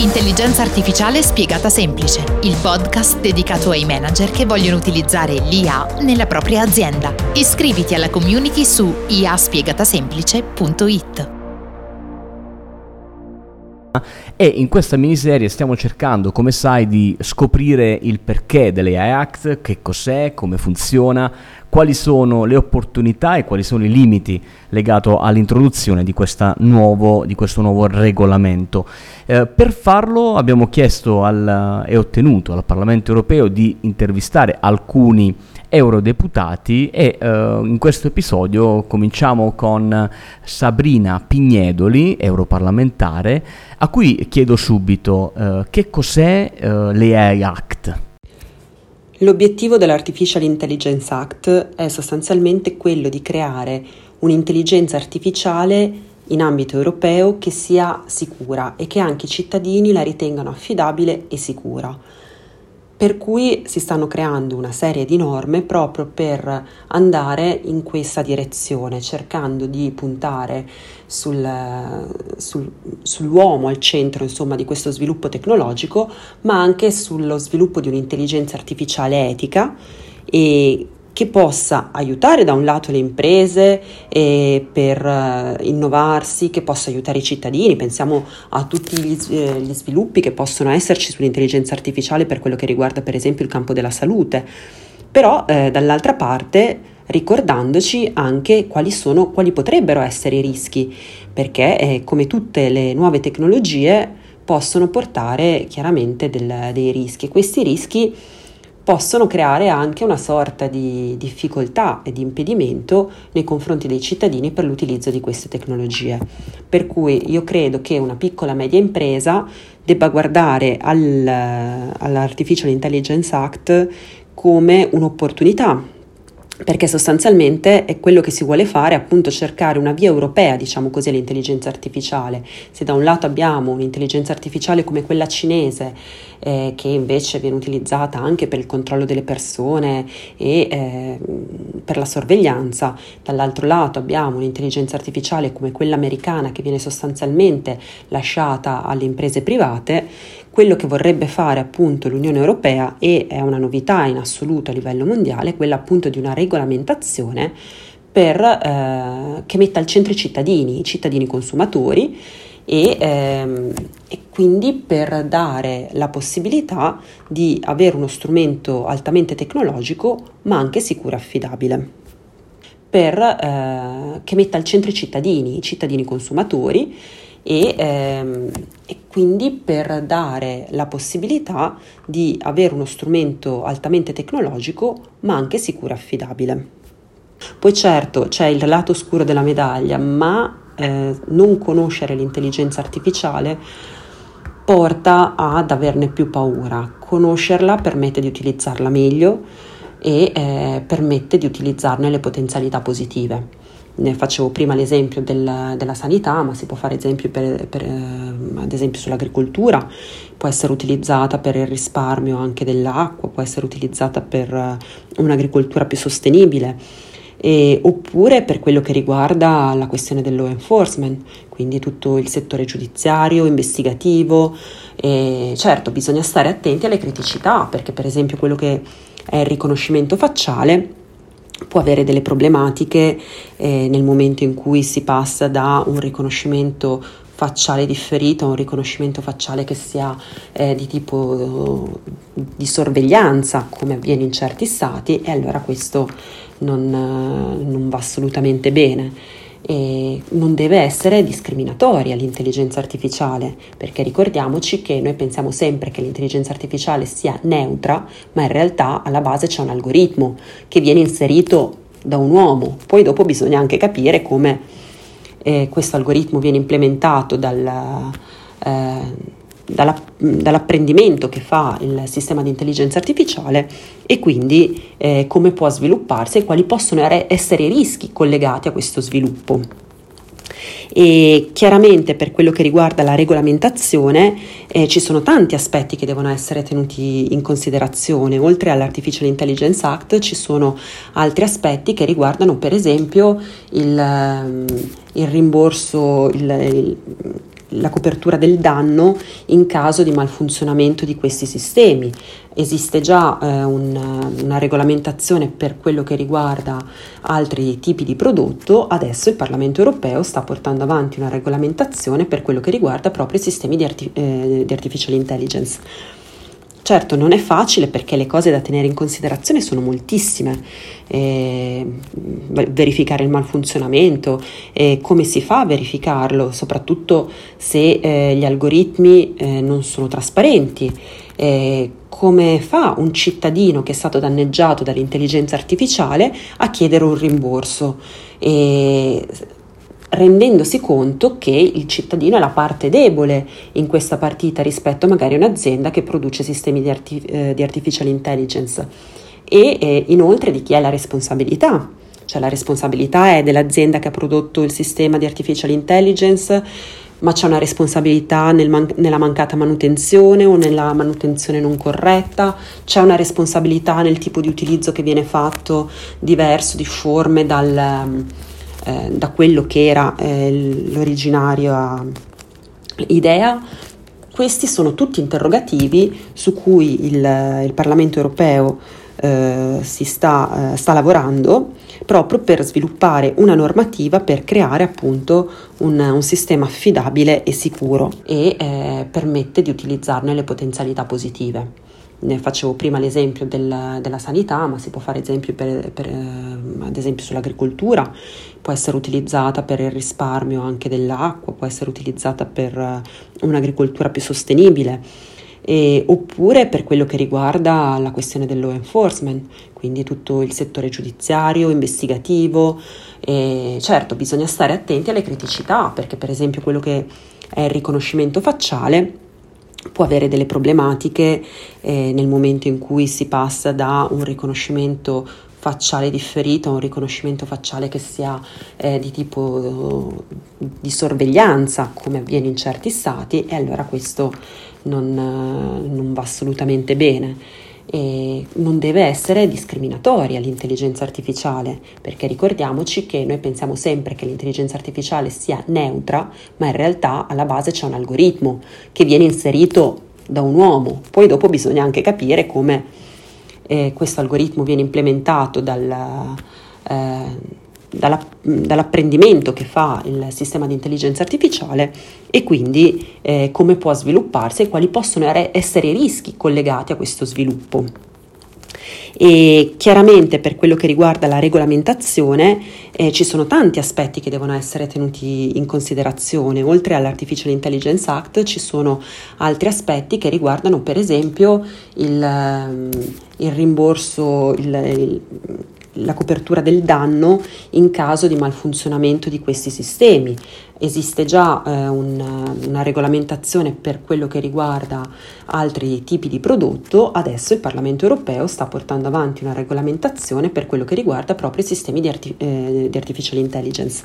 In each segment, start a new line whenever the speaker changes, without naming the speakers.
Intelligenza artificiale spiegata semplice, il podcast dedicato ai manager che vogliono utilizzare l'IA nella propria azienda. Iscriviti alla community su iaspiegatasemplice.it.
E in questa miniserie stiamo cercando, come sai, di scoprire il perché dell'AI Act, che cos'è, come funziona, quali sono le opportunità e quali sono i limiti legati all'introduzione di, nuovo, di, questo nuovo regolamento. Eh, per farlo abbiamo chiesto al, e ottenuto al Parlamento europeo di intervistare alcuni eurodeputati e eh, in questo episodio cominciamo con Sabrina Pignedoli, europarlamentare, a cui chiedo subito eh, che cos'è eh, l'AI Act.
L'obiettivo dell'Artificial Intelligence Act è sostanzialmente quello di creare un'intelligenza artificiale in ambito europeo che sia sicura e che anche i cittadini la ritengano affidabile e sicura per cui si stanno creando una serie di norme proprio per andare in questa direzione, cercando di puntare sul, sul, sull'uomo al centro insomma, di questo sviluppo tecnologico, ma anche sullo sviluppo di un'intelligenza artificiale etica e che possa aiutare da un lato le imprese eh, per uh, innovarsi, che possa aiutare i cittadini, pensiamo a tutti gli, eh, gli sviluppi che possono esserci sull'intelligenza artificiale per quello che riguarda per esempio il campo della salute, però eh, dall'altra parte ricordandoci anche quali sono, quali potrebbero essere i rischi, perché eh, come tutte le nuove tecnologie possono portare chiaramente del, dei rischi. Questi rischi possono creare anche una sorta di difficoltà e di impedimento nei confronti dei cittadini per l'utilizzo di queste tecnologie. Per cui io credo che una piccola media impresa debba guardare al, all'Artificial Intelligence Act come un'opportunità perché sostanzialmente è quello che si vuole fare, appunto cercare una via europea, diciamo così, all'intelligenza artificiale. Se da un lato abbiamo un'intelligenza artificiale come quella cinese, eh, che invece viene utilizzata anche per il controllo delle persone e eh, per la sorveglianza, dall'altro lato abbiamo un'intelligenza artificiale come quella americana che viene sostanzialmente lasciata alle imprese private, quello che vorrebbe fare appunto l'Unione Europea e è una novità in assoluto a livello mondiale, quella appunto di una regolamentazione per, eh, che metta al centro i cittadini, i cittadini consumatori e, ehm, e, quindi per dare la possibilità di avere uno strumento altamente tecnologico ma anche sicuro e affidabile. Per, eh, che metta al centro i cittadini, i cittadini consumatori e, ehm, e quindi per dare la possibilità di avere uno strumento altamente tecnologico ma anche sicuro e affidabile. Poi certo c'è il lato oscuro della medaglia, ma eh, non conoscere l'intelligenza artificiale porta ad averne più paura. Conoscerla permette di utilizzarla meglio e eh, permette di utilizzarne le potenzialità positive ne facevo prima l'esempio del, della sanità, ma si può fare esempio per, per, eh, ad esempio sull'agricoltura, può essere utilizzata per il risparmio anche dell'acqua, può essere utilizzata per eh, un'agricoltura più sostenibile. E, oppure per quello che riguarda la questione del law enforcement, quindi tutto il settore giudiziario, investigativo. E certo, bisogna stare attenti alle criticità, perché per esempio quello che è il riconoscimento facciale può avere delle problematiche eh, nel momento in cui si passa da un riconoscimento facciale differito a un riconoscimento facciale che sia eh, di tipo di sorveglianza come avviene in certi stati e allora questo non, non va assolutamente bene e non deve essere discriminatoria l'intelligenza artificiale, perché ricordiamoci che noi pensiamo sempre che l'intelligenza artificiale sia neutra, ma in realtà alla base c'è un algoritmo che viene inserito da un uomo. Poi dopo bisogna anche capire come eh, questo algoritmo viene implementato dal, eh, dalla, dall'apprendimento che fa il sistema di intelligenza artificiale e quindi eh, come può svilupparsi e quali possono essere i rischi collegati a questo sviluppo. E chiaramente per quello che riguarda la regolamentazione eh, ci sono tanti aspetti che devono essere tenuti in considerazione. Oltre all'Artificial Intelligence Act ci sono altri aspetti che riguardano per esempio il, il rimborso, il, il la copertura del danno in caso di malfunzionamento di questi sistemi. Esiste già eh, un, una regolamentazione per quello che riguarda altri tipi di prodotto, adesso il Parlamento europeo sta portando avanti una regolamentazione per quello che riguarda proprio i sistemi di, arti- eh, di artificial intelligence. Certo, non è facile perché le cose da tenere in considerazione sono moltissime. Eh, verificare il malfunzionamento, eh, come si fa a verificarlo, soprattutto se eh, gli algoritmi eh, non sono trasparenti. Eh, come fa un cittadino che è stato danneggiato dall'intelligenza artificiale a chiedere un rimborso? Rendendosi conto che il cittadino è la parte debole in questa partita rispetto magari a un'azienda che produce sistemi di, arti- eh, di artificial intelligence e eh, inoltre di chi è la responsabilità. Cioè la responsabilità è dell'azienda che ha prodotto il sistema di artificial intelligence, ma c'è una responsabilità nel man- nella mancata manutenzione o nella manutenzione non corretta, c'è una responsabilità nel tipo di utilizzo che viene fatto diverso, difforme dal eh, da quello che era eh, l'originaria idea, questi sono tutti interrogativi su cui il, il Parlamento europeo eh, si sta, eh, sta, lavorando proprio per sviluppare una normativa per creare appunto un, un sistema affidabile e sicuro e eh, permette di utilizzarne le potenzialità positive ne facevo prima l'esempio del, della sanità, ma si può fare esempio per, per, eh, ad esempio sull'agricoltura, può essere utilizzata per il risparmio anche dell'acqua, può essere utilizzata per eh, un'agricoltura più sostenibile. E, oppure per quello che riguarda la questione del law enforcement, quindi tutto il settore giudiziario, investigativo. E certo, bisogna stare attenti alle criticità, perché per esempio quello che è il riconoscimento facciale può avere delle problematiche eh, nel momento in cui si passa da un riconoscimento facciale differito a un riconoscimento facciale che sia eh, di tipo di sorveglianza come avviene in certi stati e allora questo non, non va assolutamente bene e non deve essere discriminatoria l'intelligenza artificiale, perché ricordiamoci che noi pensiamo sempre che l'intelligenza artificiale sia neutra, ma in realtà alla base c'è un algoritmo che viene inserito da un uomo. Poi dopo bisogna anche capire come eh, questo algoritmo viene implementato dal, eh, dalla, dall'apprendimento che fa il sistema di intelligenza artificiale e quindi eh, come può svilupparsi e quali possono essere i rischi collegati a questo sviluppo. E chiaramente per quello che riguarda la regolamentazione eh, ci sono tanti aspetti che devono essere tenuti in considerazione. Oltre all'Artificial Intelligence Act ci sono altri aspetti che riguardano per esempio il, ehm, il rimborso, il, il la copertura del danno in caso di malfunzionamento di questi sistemi. Esiste già eh, un, una regolamentazione per quello che riguarda altri tipi di prodotto, adesso il Parlamento europeo sta portando avanti una regolamentazione per quello che riguarda proprio i sistemi di, arti- eh, di artificial intelligence.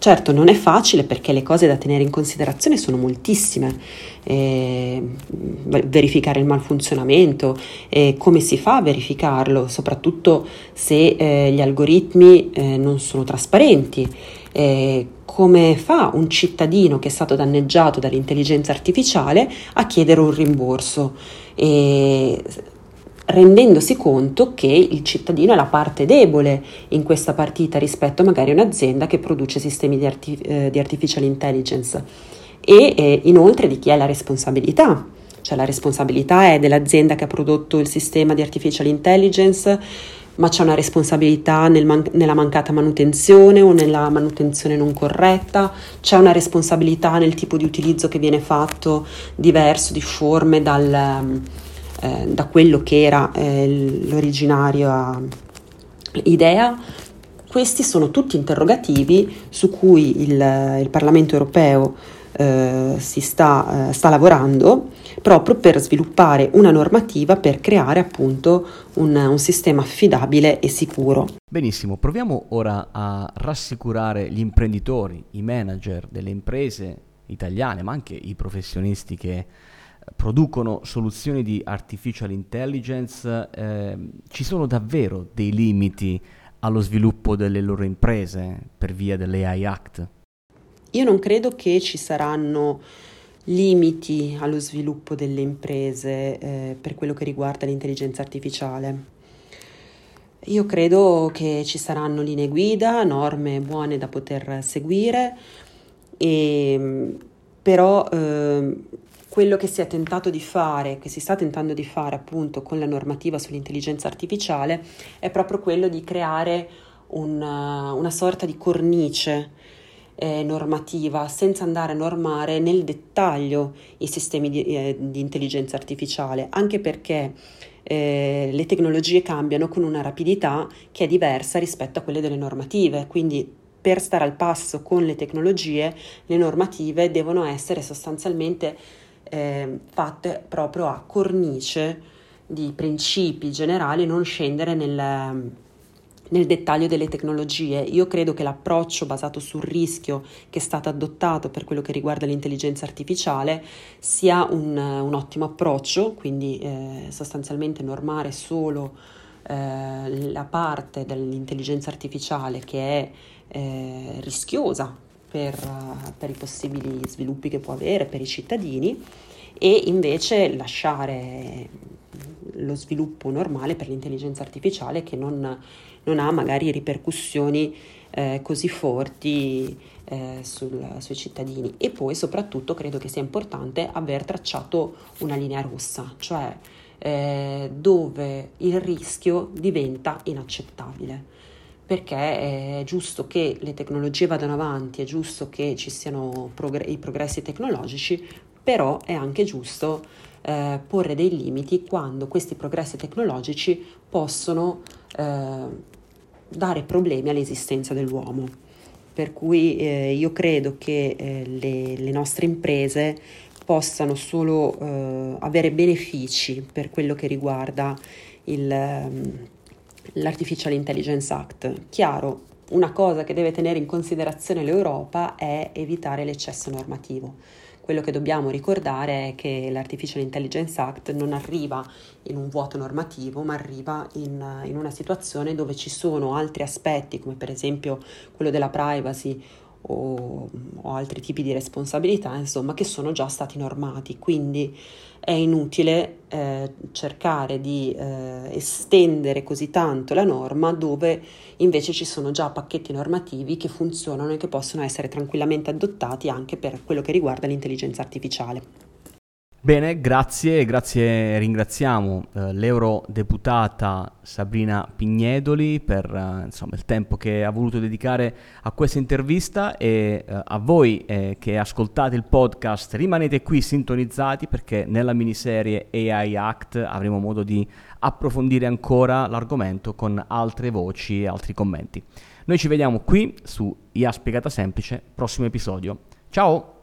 Certo, non è facile perché le cose da tenere in considerazione sono moltissime. Eh, verificare il malfunzionamento, eh, come si fa a verificarlo, soprattutto se eh, gli algoritmi eh, non sono trasparenti. Eh, come fa un cittadino che è stato danneggiato dall'intelligenza artificiale a chiedere un rimborso? Rendendosi conto che il cittadino è la parte debole in questa partita rispetto magari a un'azienda che produce sistemi di, arti- eh, di artificial intelligence e eh, inoltre di chi è la responsabilità. Cioè la responsabilità è dell'azienda che ha prodotto il sistema di artificial intelligence, ma c'è una responsabilità nel man- nella mancata manutenzione o nella manutenzione non corretta, c'è una responsabilità nel tipo di utilizzo che viene fatto diverso, difforme dal eh, da quello che era eh, l'originaria idea. Questi sono tutti interrogativi su cui il, il Parlamento europeo eh, si sta, eh, sta, lavorando proprio per sviluppare una normativa per creare appunto un, un sistema affidabile e sicuro.
Benissimo, proviamo ora a rassicurare gli imprenditori, i manager delle imprese italiane, ma anche i professionisti che producono soluzioni di artificial intelligence, eh, ci sono davvero dei limiti allo sviluppo delle loro imprese per via dell'AI Act?
io non credo che ci saranno limiti allo sviluppo delle imprese eh, per quello che riguarda l'intelligenza artificiale. Io credo che ci saranno linee guida, norme buone da poter seguire, e, però eh, quello che si è tentato di fare, che si sta tentando di fare appunto con la normativa sull'intelligenza artificiale, è proprio quello di creare una, una sorta di cornice eh, normativa senza andare a normare nel dettaglio i sistemi di, eh, di intelligenza artificiale, anche perché eh, le tecnologie cambiano con una rapidità che è diversa rispetto a quelle delle normative, quindi per stare al passo con le tecnologie, le normative devono essere sostanzialmente eh, fatte proprio a cornice di principi generali, non scendere nel nel dettaglio delle tecnologie. Io credo che l'approccio basato sul rischio che è stato adottato per quello che riguarda l'intelligenza artificiale sia un, un ottimo approccio, quindi eh, sostanzialmente normare solo eh, la parte dell'intelligenza artificiale che è eh, rischiosa per, per i possibili sviluppi che può avere per i cittadini e invece lasciare lo sviluppo normale per l'intelligenza artificiale che non, non ha magari ripercussioni eh, così forti eh, sul, sui cittadini. E poi soprattutto credo che sia importante aver tracciato una linea rossa, cioè eh, dove il rischio diventa inaccettabile perché è giusto che le tecnologie vadano avanti, è giusto che ci siano progr- i progressi tecnologici, però è anche giusto eh, porre dei limiti quando questi progressi tecnologici possono eh, dare problemi all'esistenza dell'uomo. Per cui eh, io credo che eh, le, le, nostre imprese possano solo eh, avere benefici per quello che riguarda il, ehm, l'Artificial Intelligence Act. Chiaro, una cosa che deve tenere in considerazione l'Europa è evitare l'eccesso normativo quello che dobbiamo ricordare è che l'Artificial Intelligence Act non arriva in un vuoto normativo, ma arriva in, in una situazione dove ci sono altri aspetti, come per esempio quello della privacy o, o, altri tipi di responsabilità, insomma, che sono già stati normati. Quindi è inutile eh, cercare di eh, estendere così tanto la norma dove invece ci sono già pacchetti normativi che funzionano e che possono essere tranquillamente adottati anche per quello che riguarda l'intelligenza artificiale.
Bene, grazie, grazie, ringraziamo eh, l'eurodeputata Sabrina Pignedoli per eh, insomma, il tempo che ha voluto dedicare a questa intervista e eh, a voi eh, che ascoltate il podcast rimanete qui sintonizzati perché nella miniserie AI Act avremo modo di approfondire ancora l'argomento con altre voci e altri commenti. Noi ci vediamo qui su IA Spiegata Semplice, prossimo episodio. Ciao!